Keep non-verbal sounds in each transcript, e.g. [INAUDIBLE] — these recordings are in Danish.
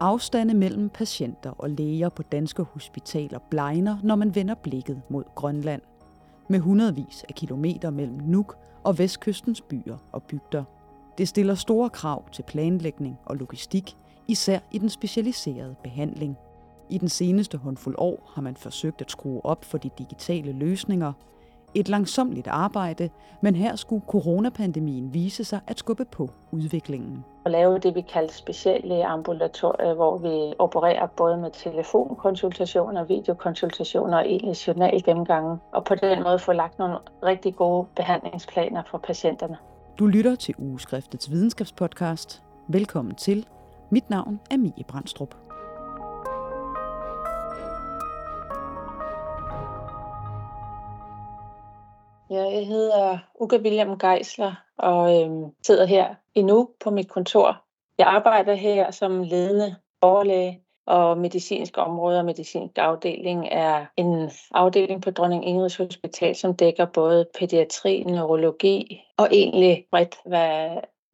Afstande mellem patienter og læger på danske hospitaler blegner, når man vender blikket mod Grønland. Med hundredvis af kilometer mellem Nuuk og vestkystens byer og bygder. Det stiller store krav til planlægning og logistik, især i den specialiserede behandling. I den seneste håndfuld år har man forsøgt at skrue op for de digitale løsninger. Et langsomligt arbejde, men her skulle coronapandemien vise sig at skubbe på udviklingen. At lave det, vi kalder speciallægeambulatorier, hvor vi opererer både med telefonkonsultationer, videokonsultationer og egentlig journalgennemgange, og på den måde få lagt nogle rigtig gode behandlingsplaner for patienterne. Du lytter til Ugeskriftets videnskabspodcast. Velkommen til. Mit navn er Mie Brandstrup. Jeg hedder Uga William Geisler og øhm, sidder her i nu på mit kontor. Jeg arbejder her som ledende overlæge og medicinsk område og medicinsk afdeling er en afdeling på Dronning Ingrids Hospital, som dækker både pædiatri, neurologi og egentlig bredt, hvad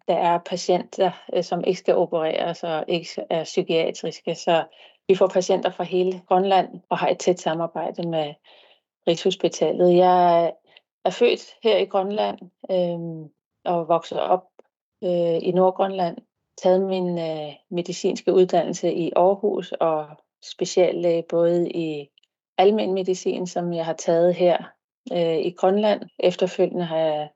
der er patienter, øh, som ikke skal opereres og ikke er psykiatriske. Så vi får patienter fra hele Grønland og har et tæt samarbejde med Rigshospitalet. Jeg er født her i Grønland øh, og vokset op øh, i Nordgrønland taget min øh, medicinske uddannelse i Aarhus og speciallæge både i almen medicin, som jeg har taget her øh, i Grønland. Efterfølgende har jeg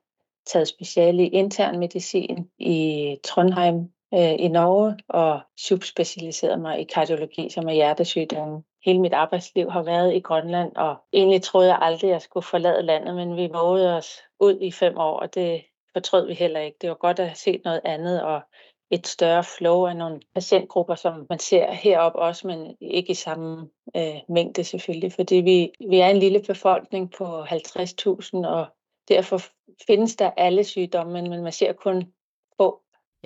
taget speciale i intern medicin i Trondheim øh, i Norge og subspecialiseret mig i kardiologi, som er hjertesygdomme. Hele mit arbejdsliv har været i Grønland, og egentlig troede jeg aldrig, at jeg skulle forlade landet, men vi vågede os ud i fem år, og det fortrød vi heller ikke. Det var godt at have set noget andet, og et større flow af nogle patientgrupper, som man ser herop også, men ikke i samme øh, mængde selvfølgelig, fordi vi, vi er en lille befolkning på 50.000, og derfor findes der alle sygdomme, men man ser kun.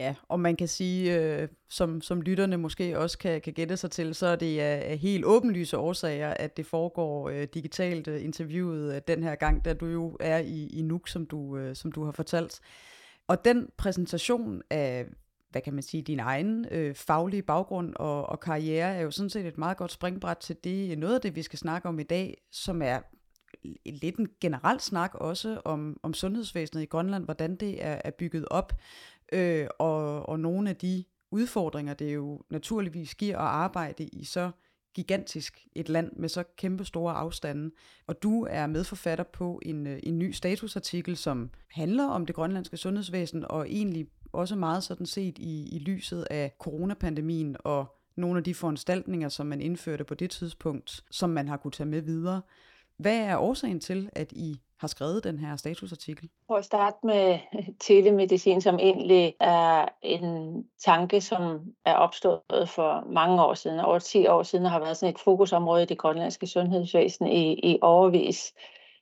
Ja, og man kan sige, øh, som, som lytterne måske også kan, kan gætte sig til, så er det af, helt åbenlyse årsager, at det foregår øh, digitalt øh, interviewet øh, den her gang, da du jo er i, i Nuuk, som du, øh, som du har fortalt. Og den præsentation af hvad kan man sige, din egen øh, faglige baggrund og, og karriere er jo sådan set et meget godt springbræt til det, noget af det, vi skal snakke om i dag, som er lidt en generel snak også om, om sundhedsvæsenet i Grønland, hvordan det er, er bygget op, øh, og, og nogle af de udfordringer, det jo naturligvis giver at arbejde i så gigantisk et land med så kæmpe store afstande. Og du er medforfatter på en, øh, en ny statusartikel, som handler om det grønlandske sundhedsvæsen, og egentlig også meget sådan set i, i lyset af coronapandemien og nogle af de foranstaltninger, som man indførte på det tidspunkt, som man har kunne tage med videre. Hvad er årsagen til, at I har skrevet den her statusartikel? For at starte med [LAUGHS] telemedicin, som egentlig er en tanke, som er opstået for mange år siden, over 10 år siden, har været sådan et fokusområde i det grønlandske sundhedsvæsen i, i overvis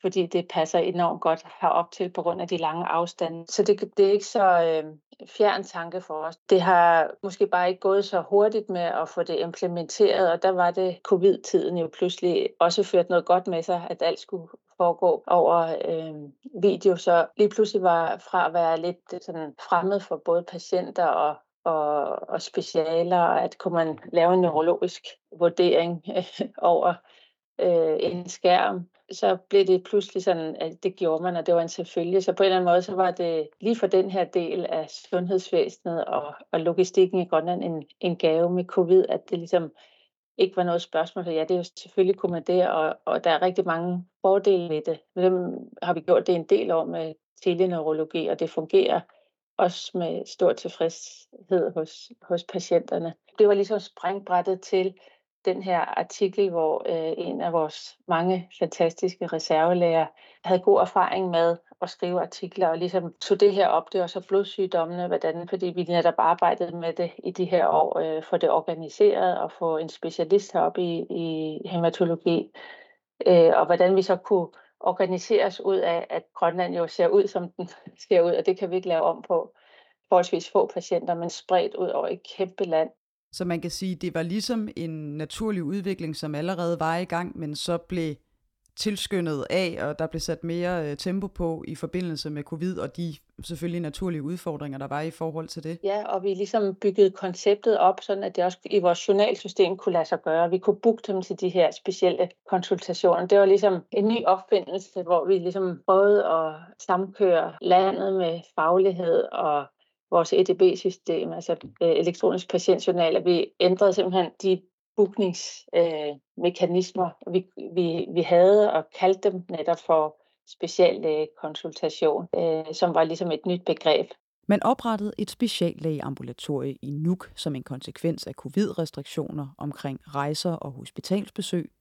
fordi det passer enormt godt herop til på grund af de lange afstande. Så det, det er ikke så øh, fjern tanke for os. Det har måske bare ikke gået så hurtigt med at få det implementeret, og der var det covid-tiden jo pludselig også ført noget godt med sig, at alt skulle foregå over øh, video. Så lige pludselig var fra at være lidt øh, sådan fremmed for både patienter og og, og specialer, at kunne man lave en neurologisk vurdering øh, [LAUGHS] over øh, en skærm, så blev det pludselig sådan, at det gjorde man, og det var en selvfølge. Så på en eller anden måde, så var det lige for den her del af sundhedsvæsenet og, og logistikken i Grønland en, en gave med covid, at det ligesom ikke var noget spørgsmål. For ja, det er jo selvfølgelig kunne man det, og, og der er rigtig mange fordele ved det. Med dem har vi gjort det en del år med teleneurologi, og det fungerer også med stor tilfredshed hos, hos patienterne. Det var ligesom springbrættet til, den her artikel, hvor øh, en af vores mange fantastiske reservelæger havde god erfaring med at skrive artikler og ligesom tog det her op. Det var så blodsygdommene, hvordan, fordi vi netop arbejdede med det i de her år, øh, for det organiseret og få en specialist herop i, i hematologi, øh, og hvordan vi så kunne organisere os ud af, at Grønland jo ser ud, som den [LAUGHS] ser ud, og det kan vi ikke lave om på forholdsvis få patienter, men spredt ud over et kæmpe land. Så man kan sige, det var ligesom en naturlig udvikling, som allerede var i gang, men så blev tilskyndet af, og der blev sat mere øh, tempo på i forbindelse med covid, og de selvfølgelig naturlige udfordringer, der var i forhold til det. Ja, og vi ligesom byggede konceptet op, sådan at det også i vores journalsystem kunne lade sig gøre. Vi kunne booke dem til de her specielle konsultationer. Det var ligesom en ny opfindelse, hvor vi ligesom prøvede at samkøre landet med faglighed og vores EDB-system, altså øh, elektronisk patientjournal, at vi ændrede simpelthen de bookningsmekanismer, øh, vi, vi, vi havde, og kaldte dem netop for speciallægekonsultation, øh, som var ligesom et nyt begreb. Man oprettede et speciallægeambulatorie i Nuuk som en konsekvens af covid-restriktioner omkring rejser og hospitalsbesøg,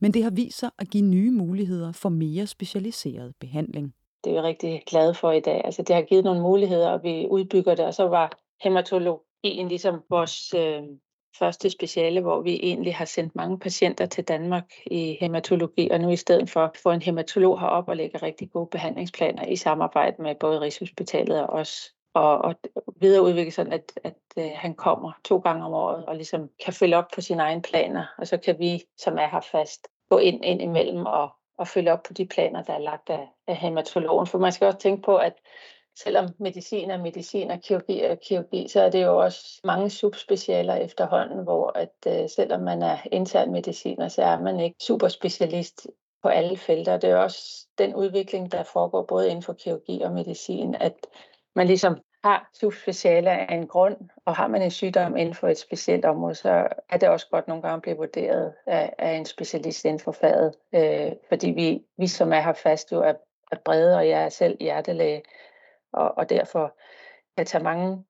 men det har vist sig at give nye muligheder for mere specialiseret behandling. Det er vi rigtig glade for i dag. Altså, det har givet nogle muligheder, og vi udbygger det, og så var hematologien ligesom vores øh, første speciale, hvor vi egentlig har sendt mange patienter til Danmark i hematologi, og nu i stedet for at få en hematolog herop og lægge rigtig gode behandlingsplaner i samarbejde med både Rigshospitalet og os, og, og videreudvikle sådan, at, at at øh, han kommer to gange om året og ligesom kan følge op på sine egne planer, og så kan vi, som er her fast, gå ind, ind imellem og, og følge op på de planer, der er lagt af, af hematologen. For man skal også tænke på, at selvom medicin er medicin og kirurgi er kirurgi, så er det jo også mange subspecialer efterhånden, hvor at øh, selvom man er intern mediciner, så er man ikke superspecialist på alle felter. Det er også den udvikling, der foregår både inden for kirurgi og medicin, at man ligesom har subspecialer af en grund, og har man en sygdom inden for et specielt område, så er det også godt nogle gange at blive vurderet af, af en specialist inden for faget. Øh, fordi vi, vi som er her fast jo er, er brede, og jeg er selv hjertelæge, og, og derfor kan tage mange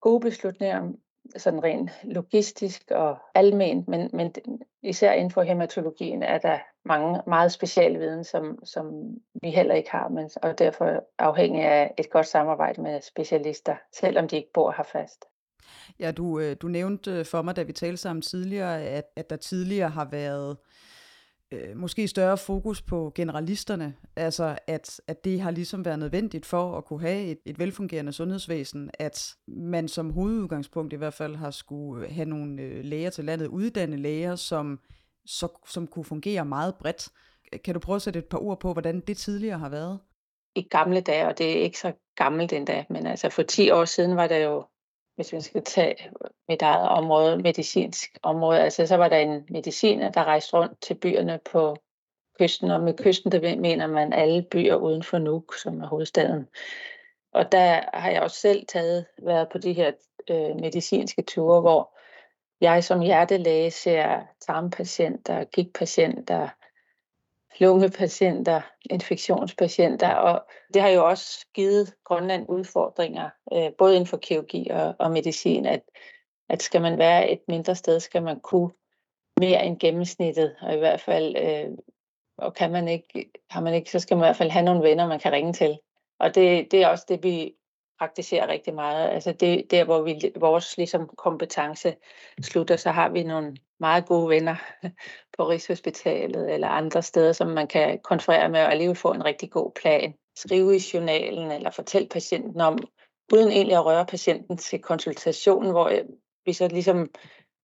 gode beslutninger, sådan rent logistisk og alment, men, men især inden for hematologien er der mange meget specielle viden, som, som vi heller ikke har, men, og derfor afhængig af et godt samarbejde med specialister, selvom de ikke bor her fast. Ja, du, øh, du nævnte øh, for mig, da vi talte sammen tidligere, at, at der tidligere har været øh, måske større fokus på generalisterne, altså at, at det har ligesom været nødvendigt for at kunne have et, et velfungerende sundhedsvæsen, at man som hovedudgangspunkt i hvert fald har skulle have nogle øh, læger til landet, uddanne læger, som, så, som kunne fungere meget bredt. Kan du prøve at sætte et par ord på, hvordan det tidligere har været? I gamle dage, og det er ikke så gammelt endda, men altså for 10 år siden var der jo hvis man skal tage mit eget område, medicinsk område, altså så var der en mediciner, der rejste rundt til byerne på kysten, og med kysten, der mener man alle byer uden for Nuuk, som er hovedstaden. Og der har jeg også selv taget, været på de her øh, medicinske ture, hvor jeg som hjertelæge ser tarmpatienter, gigtpatienter, lungepatienter, infektionspatienter, og det har jo også givet Grønland udfordringer, øh, både inden for kirurgi og, og medicin, at, at skal man være et mindre sted, skal man kunne mere end gennemsnittet, og i hvert fald, øh, og kan man ikke, har man ikke, så skal man i hvert fald have nogle venner, man kan ringe til. Og det, det er også det, vi praktiserer rigtig meget. Altså det, der, hvor vi, vores ligesom, kompetence slutter, så har vi nogle meget gode venner [LAUGHS] på Rigshospitalet eller andre steder, som man kan konferere med og alligevel få en rigtig god plan. Skrive i journalen eller fortælle patienten om, uden egentlig at røre patienten til konsultationen, hvor øh, vi så ligesom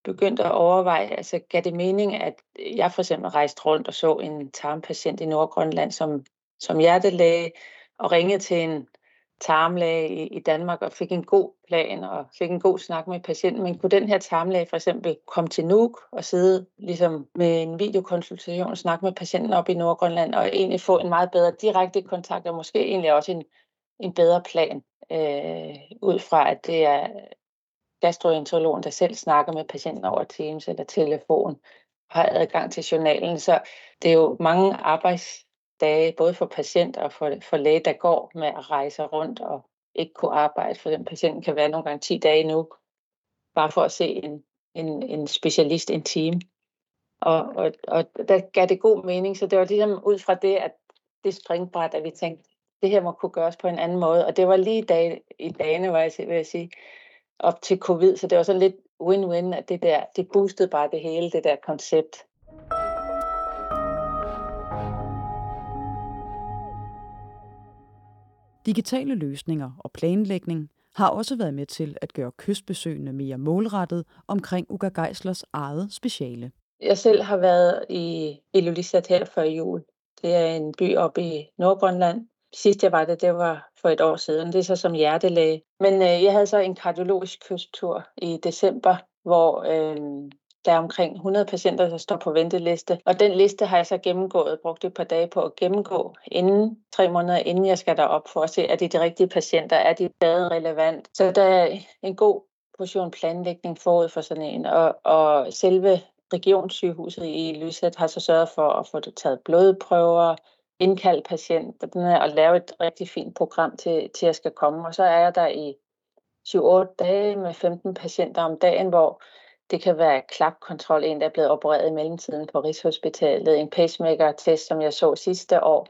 begyndte at overveje, altså gav det mening, at jeg for eksempel rejste rundt og så en tarmpatient i Nordgrønland som, som hjertelæge, og ringede til en tarmlæge i, i Danmark og fik en god plan og fik en god snak med patienten. Men kunne den her tarmlæge for eksempel komme til Nuuk og sidde ligesom med en videokonsultation og snakke med patienten op i Nordgrønland og egentlig få en meget bedre direkte kontakt og måske egentlig også en, en bedre plan øh, ud fra, at det er gastroenterologen, der selv snakker med patienten over Teams eller telefon har adgang til journalen. Så det er jo mange arbejds dage, både for patient og for, for læge, der går med at rejse rundt og ikke kunne arbejde, for den patient kan være nogle gange 10 dage nu, bare for at se en, en, en specialist en time. Og, og, og der gav det god mening, så det var ligesom ud fra det, at det springbræt, at vi tænkte, det her må kunne gøres på en anden måde. Og det var lige dag, i dagene, var jeg, vil jeg sige, op til covid, så det var sådan lidt win-win, at det der, det boostede bare det hele, det der koncept. Digitale løsninger og planlægning har også været med til at gøre kystbesøgende mere målrettet omkring Uga Geislers eget speciale. Jeg selv har været i Ilulissat her før jul, Det er en by oppe i Nordgrønland. Sidst jeg var der, det var for et år siden. Det er så som hjertelæge. Men øh, jeg havde så en kardiologisk kysttur i december, hvor øh, der er omkring 100 patienter, der står på venteliste. Og den liste har jeg så gennemgået, brugt et par dage på at gennemgå inden tre måneder, inden jeg skal derop for at se, er det de rigtige patienter, er de stadig relevant. Så der er en god portion planlægning forud for sådan en, og, og selve regionssygehuset i Lyset har så sørget for at få det taget blodprøver, indkalde patienterne og lave et rigtig fint program til, til jeg skal komme. Og så er jeg der i 7-8 dage med 15 patienter om dagen, hvor det kan være klapkontrol, en der er blevet opereret i mellemtiden på Rigshospitalet, en pacemaker-test, som jeg så sidste år,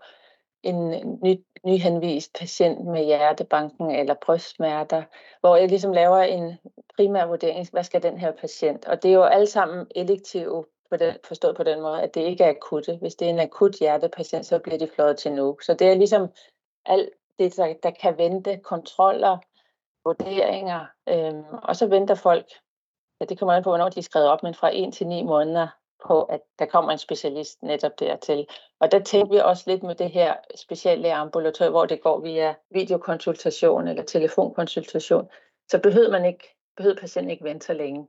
en ny, nyhenvist patient med hjertebanken eller brystsmerter, hvor jeg ligesom laver en primær vurdering, hvad skal den her patient? Og det er jo alle sammen elektive, på den, forstået på den måde, at det ikke er akutte. Hvis det er en akut hjertepatient, så bliver de fløjet til nu. Så det er ligesom alt det, der, der kan vente, kontroller, vurderinger, øhm, og så venter folk Ja, det kommer an på, hvornår de er skrevet op, men fra 1 til 9 måneder på, at der kommer en specialist netop dertil. Og der tænkte vi også lidt med det her specielle ambulatorium, hvor det går via videokonsultation eller telefonkonsultation. Så behøver man ikke, behøver patienten ikke vente så længe.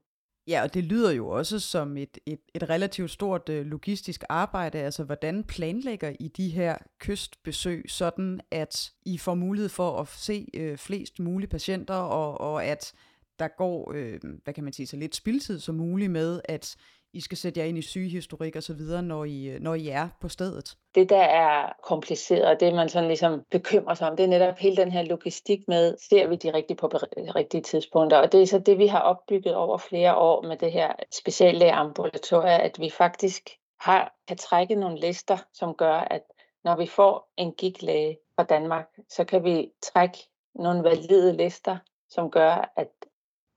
Ja, og det lyder jo også som et, et, et relativt stort øh, logistisk arbejde. Altså, hvordan planlægger I de her kystbesøg, sådan at I får mulighed for at se øh, flest mulige patienter, og, og at der går, øh, hvad kan man sige, så lidt spildtid som muligt med, at I skal sætte jer ind i sygehistorik og så videre, når I, øh, når I er på stedet? Det, der er kompliceret, og det man sådan ligesom bekymrer sig om, det er netop hele den her logistik med, ser vi de rigtige på rigtige tidspunkter? Og det er så det, vi har opbygget over flere år med det her speciallægeambulatorie, at vi faktisk har, kan trække nogle lister, som gør, at når vi får en giglæge fra Danmark, så kan vi trække nogle valide lister, som gør, at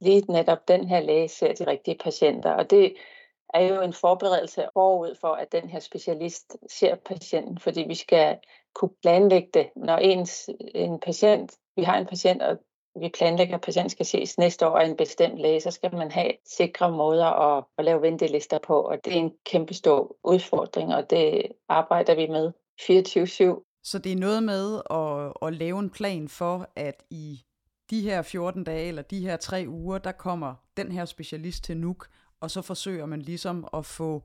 lige netop den her læge ser de rigtige patienter. Og det er jo en forberedelse forud for, at den her specialist ser patienten, fordi vi skal kunne planlægge det. Når ens, en patient, vi har en patient, og vi planlægger, at patienten skal ses næste år af en bestemt læge, så skal man have sikre måder at, at lave ventelister på, og det er en kæmpe stor udfordring, og det arbejder vi med 24-7. Så det er noget med at, at lave en plan for, at I de her 14 dage eller de her tre uger, der kommer den her specialist til NUK, og så forsøger man ligesom at få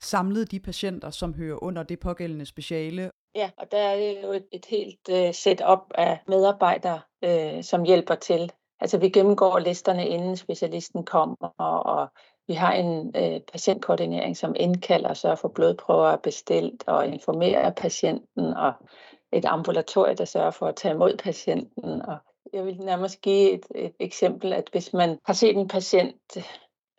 samlet de patienter, som hører under det pågældende speciale. Ja, og der er jo et, et helt uh, setup af medarbejdere, uh, som hjælper til. Altså vi gennemgår listerne, inden specialisten kommer, og, og vi har en uh, patientkoordinering, som indkalder sig for blodprøver bestilt og informerer patienten, og et ambulatorie, der sørger for at tage imod patienten, og jeg vil nærmest give et, et eksempel, at hvis man har set en patient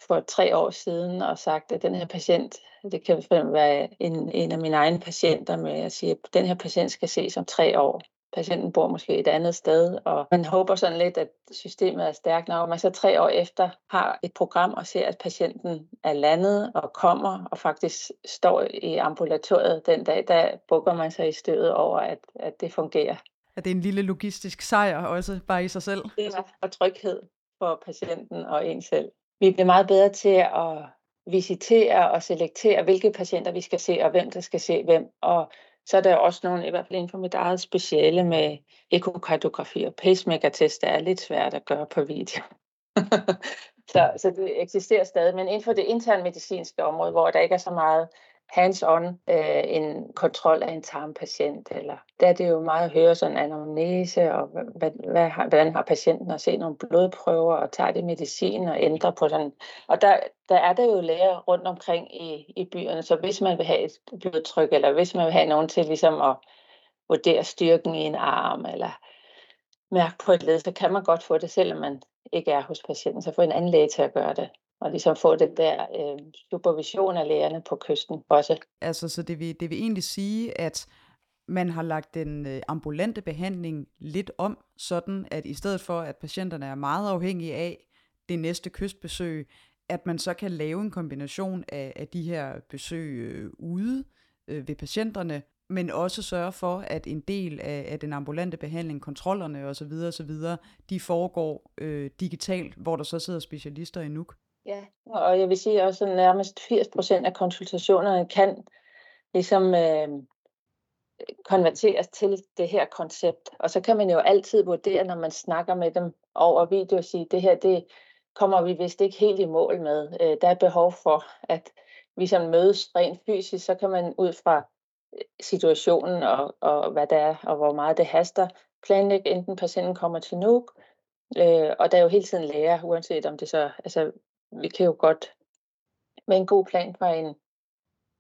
for tre år siden og sagt, at den her patient, det kan være en, en af mine egne patienter, med at sige, at den her patient skal ses om tre år. Patienten bor måske et andet sted, og man håber sådan lidt, at systemet er stærkt nok. Og man så tre år efter har et program og ser, at patienten er landet og kommer og faktisk står i ambulatoriet den dag, der bukker man sig i stødet over, at, at det fungerer at det er en lille logistisk sejr også bare i sig selv. Det er og tryghed for patienten og en selv. Vi bliver meget bedre til at visitere og selektere, hvilke patienter vi skal se, og hvem der skal se hvem. Og så er der også nogle, i hvert fald inden for mit eget speciale med ekokardiografi og pacemaker-test, der er lidt svært at gøre på video. [LAUGHS] så, så det eksisterer stadig, men inden for det interne medicinske område, hvor der ikke er så meget hands-on øh, en kontrol af en tarmpatient. Eller, der er det jo meget at høre sådan en anamnese, og hvad, hvad har, hvordan har patienten at se nogle blodprøver, og tager det medicin og ændrer på sådan. Og der, der er der jo læger rundt omkring i, i byerne, så hvis man vil have et blodtryk, eller hvis man vil have nogen til ligesom at vurdere styrken i en arm, eller mærke på et led, så kan man godt få det, selvom man ikke er hos patienten, så få en anden læge til at gøre det og ligesom få den der øh, supervision af lægerne på kysten også. Altså, så det vil, det vil egentlig sige, at man har lagt den øh, ambulante behandling lidt om, sådan at i stedet for, at patienterne er meget afhængige af det næste kystbesøg, at man så kan lave en kombination af, af de her besøg øh, ude øh, ved patienterne, men også sørge for, at en del af, af den ambulante behandling, kontrollerne osv., osv., de foregår øh, digitalt, hvor der så sidder specialister i NUK. Ja, og jeg vil sige også, at nærmest 80 procent af konsultationerne kan ligesom øh, konverteres til det her koncept. Og så kan man jo altid vurdere, når man snakker med dem over video, og sige, det her, det kommer vi vist ikke helt i mål med. Øh, der er behov for, at vi som mødes rent fysisk, så kan man ud fra øh, situationen og, og hvad det er, og hvor meget det haster, planlægge, enten patienten kommer til Nuuk, øh, og der er jo hele tiden lærer, uanset om det så, altså vi kan jo godt, med en god plan for en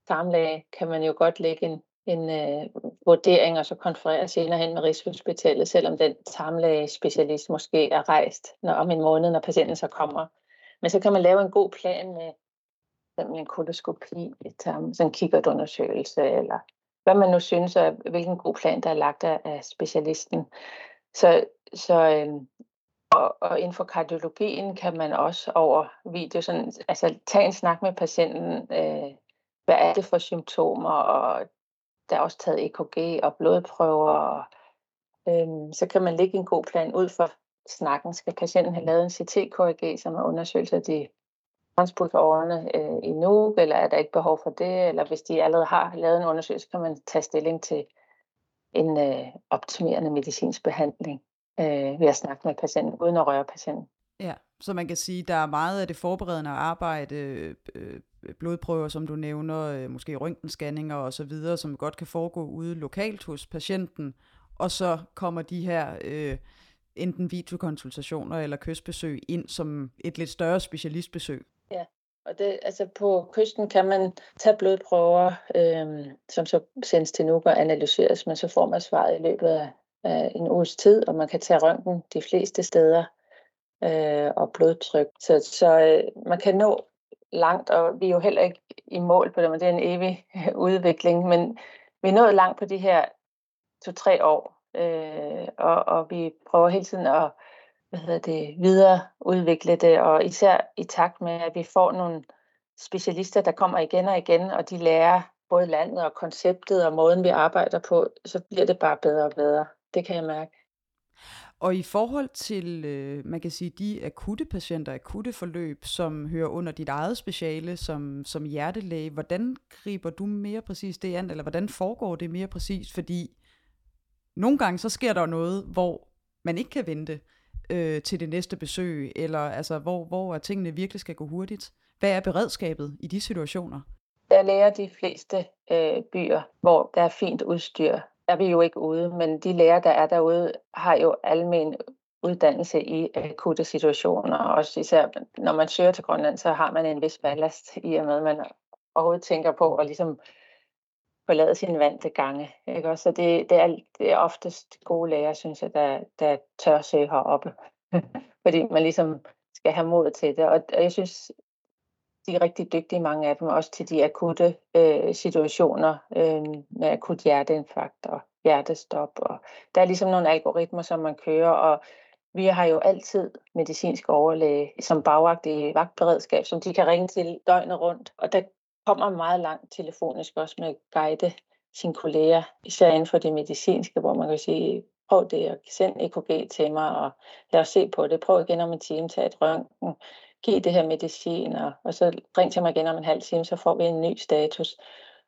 tarmlæge, kan man jo godt lægge en, en øh, vurdering og så konferere senere hen med Rigshospitalet, selvom den tarmlæge specialist måske er rejst når, om en måned, når patienten så kommer. Men så kan man lave en god plan med en koloskopi, sådan en kikkertundersøgelse, eller hvad man nu synes, og hvilken god plan, der er lagt af specialisten. Så, så øh, og, og inden for kardiologien kan man også over video sådan, altså tage en snak med patienten, øh, hvad er det for symptomer, og der er også taget EKG og blodprøver, og, øh, så kan man lægge en god plan ud for snakken. Skal patienten have lavet en CT-KRG, som er undersøgelse af de transpulsårene øh, i nu, eller er der ikke behov for det, eller hvis de allerede har lavet en undersøgelse, kan man tage stilling til en øh, optimerende medicinsk behandling øh, ved at snakke med patienten, uden at røre patienten. Ja, så man kan sige, der er meget af det forberedende arbejde, øh, blodprøver, som du nævner, øh, måske røntgenscanninger og så videre, som godt kan foregå ude lokalt hos patienten, og så kommer de her øh, enten videokonsultationer eller kystbesøg ind som et lidt større specialistbesøg. Ja, og det, altså på kysten kan man tage blodprøver, øh, som så sendes til Nuuk og analyseres, men så får man svaret i løbet af, øh, en uges tid, og man kan tage røntgen de fleste steder øh, og blodtryk. Så, så øh, man kan nå langt, og vi er jo heller ikke i mål på det, men det er en evig [LAUGHS] udvikling, men vi er nået langt på de her to-tre år, øh, og, og vi prøver hele tiden at hvad hedder det, videreudvikle det, og især i takt med, at vi får nogle specialister, der kommer igen og igen, og de lærer både landet og konceptet og måden, vi arbejder på, så bliver det bare bedre og bedre. Det kan jeg mærke. Og i forhold til, øh, man kan sige, de akutte patienter, akutte forløb, som hører under dit eget speciale som, som hjertelæge, hvordan griber du mere præcis det an, eller hvordan foregår det mere præcis? Fordi nogle gange så sker der noget, hvor man ikke kan vente øh, til det næste besøg, eller altså, hvor, hvor tingene virkelig skal gå hurtigt. Hvad er beredskabet i de situationer? Der lærer de fleste øh, byer, hvor der er fint udstyr, er vi jo ikke ude, men de læger, der er derude, har jo almen uddannelse i akutte situationer. Også især når man søger til Grønland, så har man en vis ballast i og med, at man overhovedet tænker på at ligesom forlade sin vante gange. Ikke? Så det, det, er, det er oftest gode læger, synes jeg, der, der tør søge heroppe. [LAUGHS] Fordi man ligesom skal have mod til det. Og, og jeg synes, de er rigtig dygtige, mange af dem, også til de akutte øh, situationer øh, med akut hjerteinfarkt og hjertestop. Og der er ligesom nogle algoritmer, som man kører, og vi har jo altid medicinsk overlæge som bagvagt i vagtberedskab, som de kan ringe til døgnet rundt. Og der kommer meget langt telefonisk også med at guide sine kolleger, især inden for det medicinske, hvor man kan sige, prøv det, og send EKG til mig, og lad os se på det. Prøv igen om en time, tag et røntgen give det her medicin, og, og så ring til mig igen om en halv time, så får vi en ny status.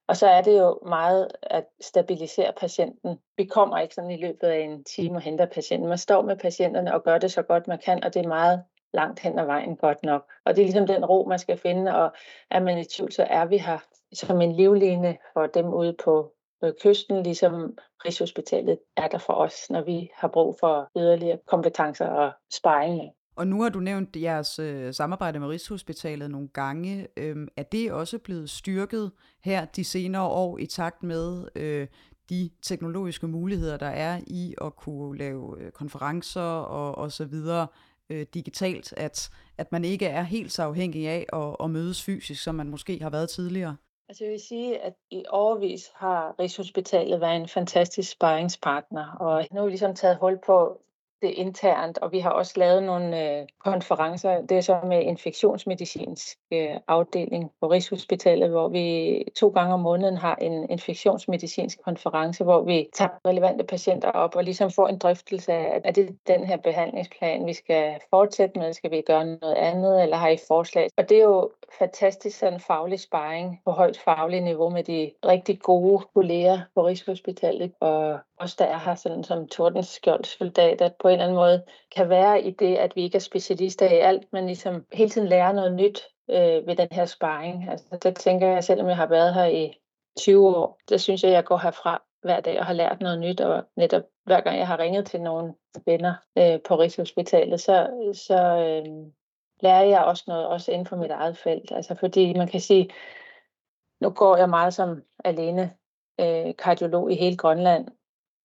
Og så er det jo meget at stabilisere patienten. Vi kommer ikke sådan i løbet af en time og henter patienten. Man står med patienterne og gør det så godt man kan, og det er meget langt hen ad vejen godt nok. Og det er ligesom den ro, man skal finde, og er man i tvivl, så er vi her som en livline for dem ude på øh, kysten, ligesom Rigshospitalet er der for os, når vi har brug for yderligere kompetencer og sparring. Og nu har du nævnt jeres øh, samarbejde med Rigshospitalet nogle gange. Øhm, er det også blevet styrket her de senere år i takt med øh, de teknologiske muligheder, der er i at kunne lave øh, konferencer og, og så videre øh, digitalt, at, at man ikke er helt så afhængig af at, at mødes fysisk, som man måske har været tidligere? Altså jeg vil sige, at i overvis har Rigshospitalet været en fantastisk sparringspartner, og nu har vi ligesom taget hul på det internt, og vi har også lavet nogle øh, konferencer. Det er så med infektionsmedicinsk øh, afdeling på Rigshospitalet, hvor vi to gange om måneden har en infektionsmedicinsk konference, hvor vi tager relevante patienter op og ligesom får en drøftelse af, er det den her behandlingsplan, vi skal fortsætte med? Skal vi gøre noget andet, eller har I forslag? Og det er jo fantastisk sådan faglig sparring på højt fagligt niveau med de rigtig gode kolleger på Rigshospitalet, og os, der er her sådan som Tordenskjold på en eller anden måde kan være i det, at vi ikke er specialister i alt, men ligesom hele tiden lærer noget nyt øh, ved den her sparring. Altså, det tænker jeg, selvom jeg har været her i 20 år, det synes jeg, jeg går herfra hver dag og har lært noget nyt, og netop hver gang jeg har ringet til nogle venner øh, på Rigshospitalet, så, så øh, lærer jeg også noget, også inden for mit eget felt. Altså fordi man kan sige, nu går jeg meget som alene øh, kardiolog i hele Grønland,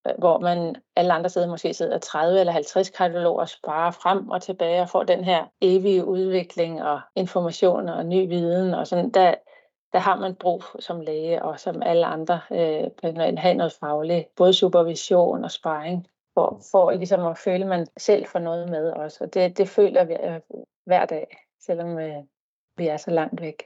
øh, hvor man alle andre steder måske sidder 30 eller 50 kardiologer og sparer frem og tilbage og får den her evige udvikling og information og ny viden. Og sådan, der, der har man brug som læge og som alle andre øh, at have noget fagligt, både supervision og sparring, for, for ligesom at føle, at man selv får noget med også. Og det, det føler vi øh, hver dag, selvom øh, vi er så langt væk.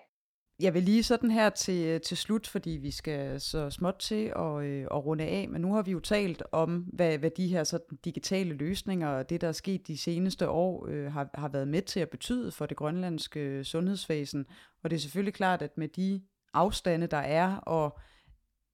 Jeg vil lige sådan her til, øh, til slut, fordi vi skal så småt til at, øh, at runde af, men nu har vi jo talt om, hvad, hvad de her sådan, digitale løsninger og det, der er sket de seneste år, øh, har, har været med til at betyde for det grønlandske sundhedsvæsen. Og det er selvfølgelig klart, at med de afstande, der er, og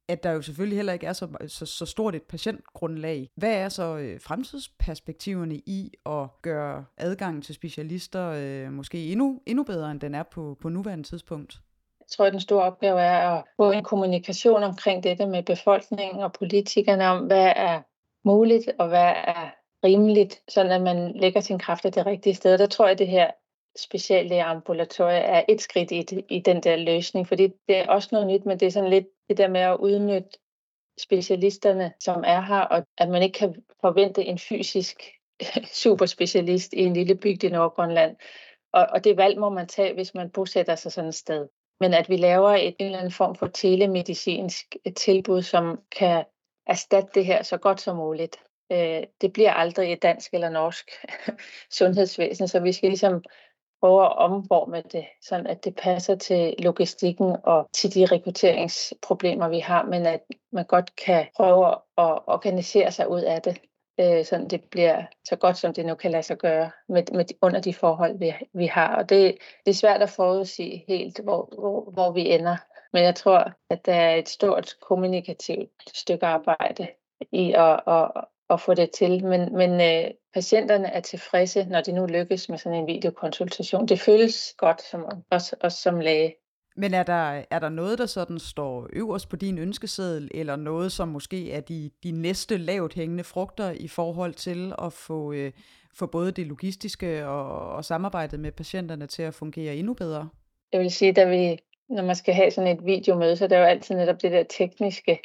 at der jo selvfølgelig heller ikke er så, så, så stort et patientgrundlag. Hvad er så øh, fremtidsperspektiverne i at gøre adgangen til specialister øh, måske endnu, endnu bedre, end den er på, på nuværende tidspunkt? Jeg tror, at den store opgave er at få en kommunikation omkring dette med befolkningen og politikerne om, hvad er muligt og hvad er rimeligt, sådan at man lægger sin kræfter det rigtige sted. Der tror jeg, at det her speciallægeambulatorie er et skridt i, i den der løsning, fordi det er også noget nyt, men det er sådan lidt det der med at udnytte specialisterne, som er her, og at man ikke kan forvente en fysisk [LAUGHS] superspecialist i en lille bygd i Nordgrønland. Og, og det valg må man tage, hvis man bosætter sig sådan et sted. Men at vi laver et, en eller anden form for telemedicinsk øh, tilbud, som kan erstatte det her så godt som muligt. Øh, det bliver aldrig et dansk eller norsk [LAUGHS] sundhedsvæsen, så vi skal ligesom prøve at omforme det, sådan at det passer til logistikken og til de rekrutteringsproblemer, vi har, men at man godt kan prøve at organisere sig ud af det, øh, sådan det bliver så godt, som det nu kan lade sig gøre med, med, under de forhold, vi, vi har. Og det, det er svært at forudsige helt, hvor, hvor, hvor vi ender. Men jeg tror, at der er et stort kommunikativt stykke arbejde i at, at, at få det til. Men, men øh, patienterne er tilfredse, når de nu lykkes med sådan en videokonsultation. Det føles godt som, også, også som læge. Men er der, er der noget, der sådan står øverst på din ønskeseddel, eller noget, som måske er de, de næste lavt hængende frugter i forhold til at få, øh, få både det logistiske og, og samarbejdet med patienterne til at fungere endnu bedre? Jeg vil sige, at vi, når man skal have sådan et videomøde, så er det jo altid netop det der tekniske,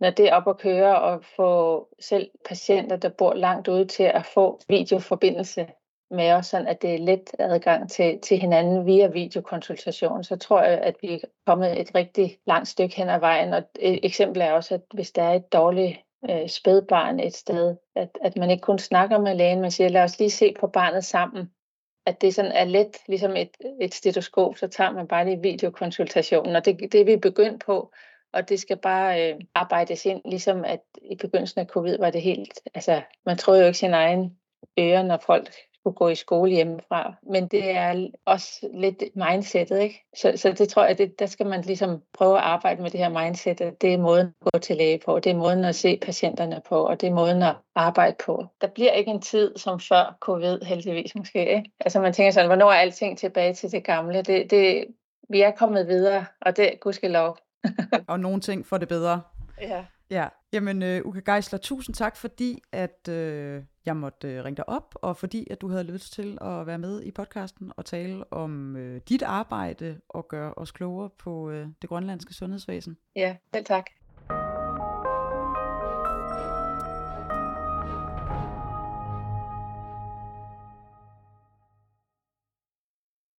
når det er op at køre og få selv patienter, der bor langt ude til at få videoforbindelse med os, sådan at det er let adgang til, til hinanden via videokonsultation, så tror jeg, at vi er kommet et rigtig langt stykke hen ad vejen. Og et eksempel er også, at hvis der er et dårligt øh, spædbarn et sted, at, at man ikke kun snakker med lægen, men siger, lad os lige se på barnet sammen. At det sådan er let, ligesom et, et stetoskop, så tager man bare lige videokonsultationen, og det, det er vi begyndt på og det skal bare øh, arbejdes ind, ligesom at i begyndelsen af covid var det helt, altså man tror jo ikke sin egen ører, når folk skulle gå i skole hjemmefra, men det er også lidt mindsetet, ikke? Så, så det tror jeg, det, der skal man ligesom prøve at arbejde med det her mindset, at det er måden at gå til læge på, det er måden at se patienterne på, og det er måden at arbejde på. Der bliver ikke en tid som før covid, heldigvis måske, ikke? Altså man tænker sådan, hvornår er alting tilbage til det gamle? Det, det, vi er kommet videre, og det er gudskelov. [LAUGHS] og nogle ting for det bedre. Ja. Ja, jamen uh, Uke Geisler, tusind tak, fordi at uh, jeg måtte uh, ringe dig op, og fordi at du havde lyst til at være med i podcasten og tale om uh, dit arbejde og gøre os klogere på uh, det grønlandske sundhedsvæsen. Ja, selv tak.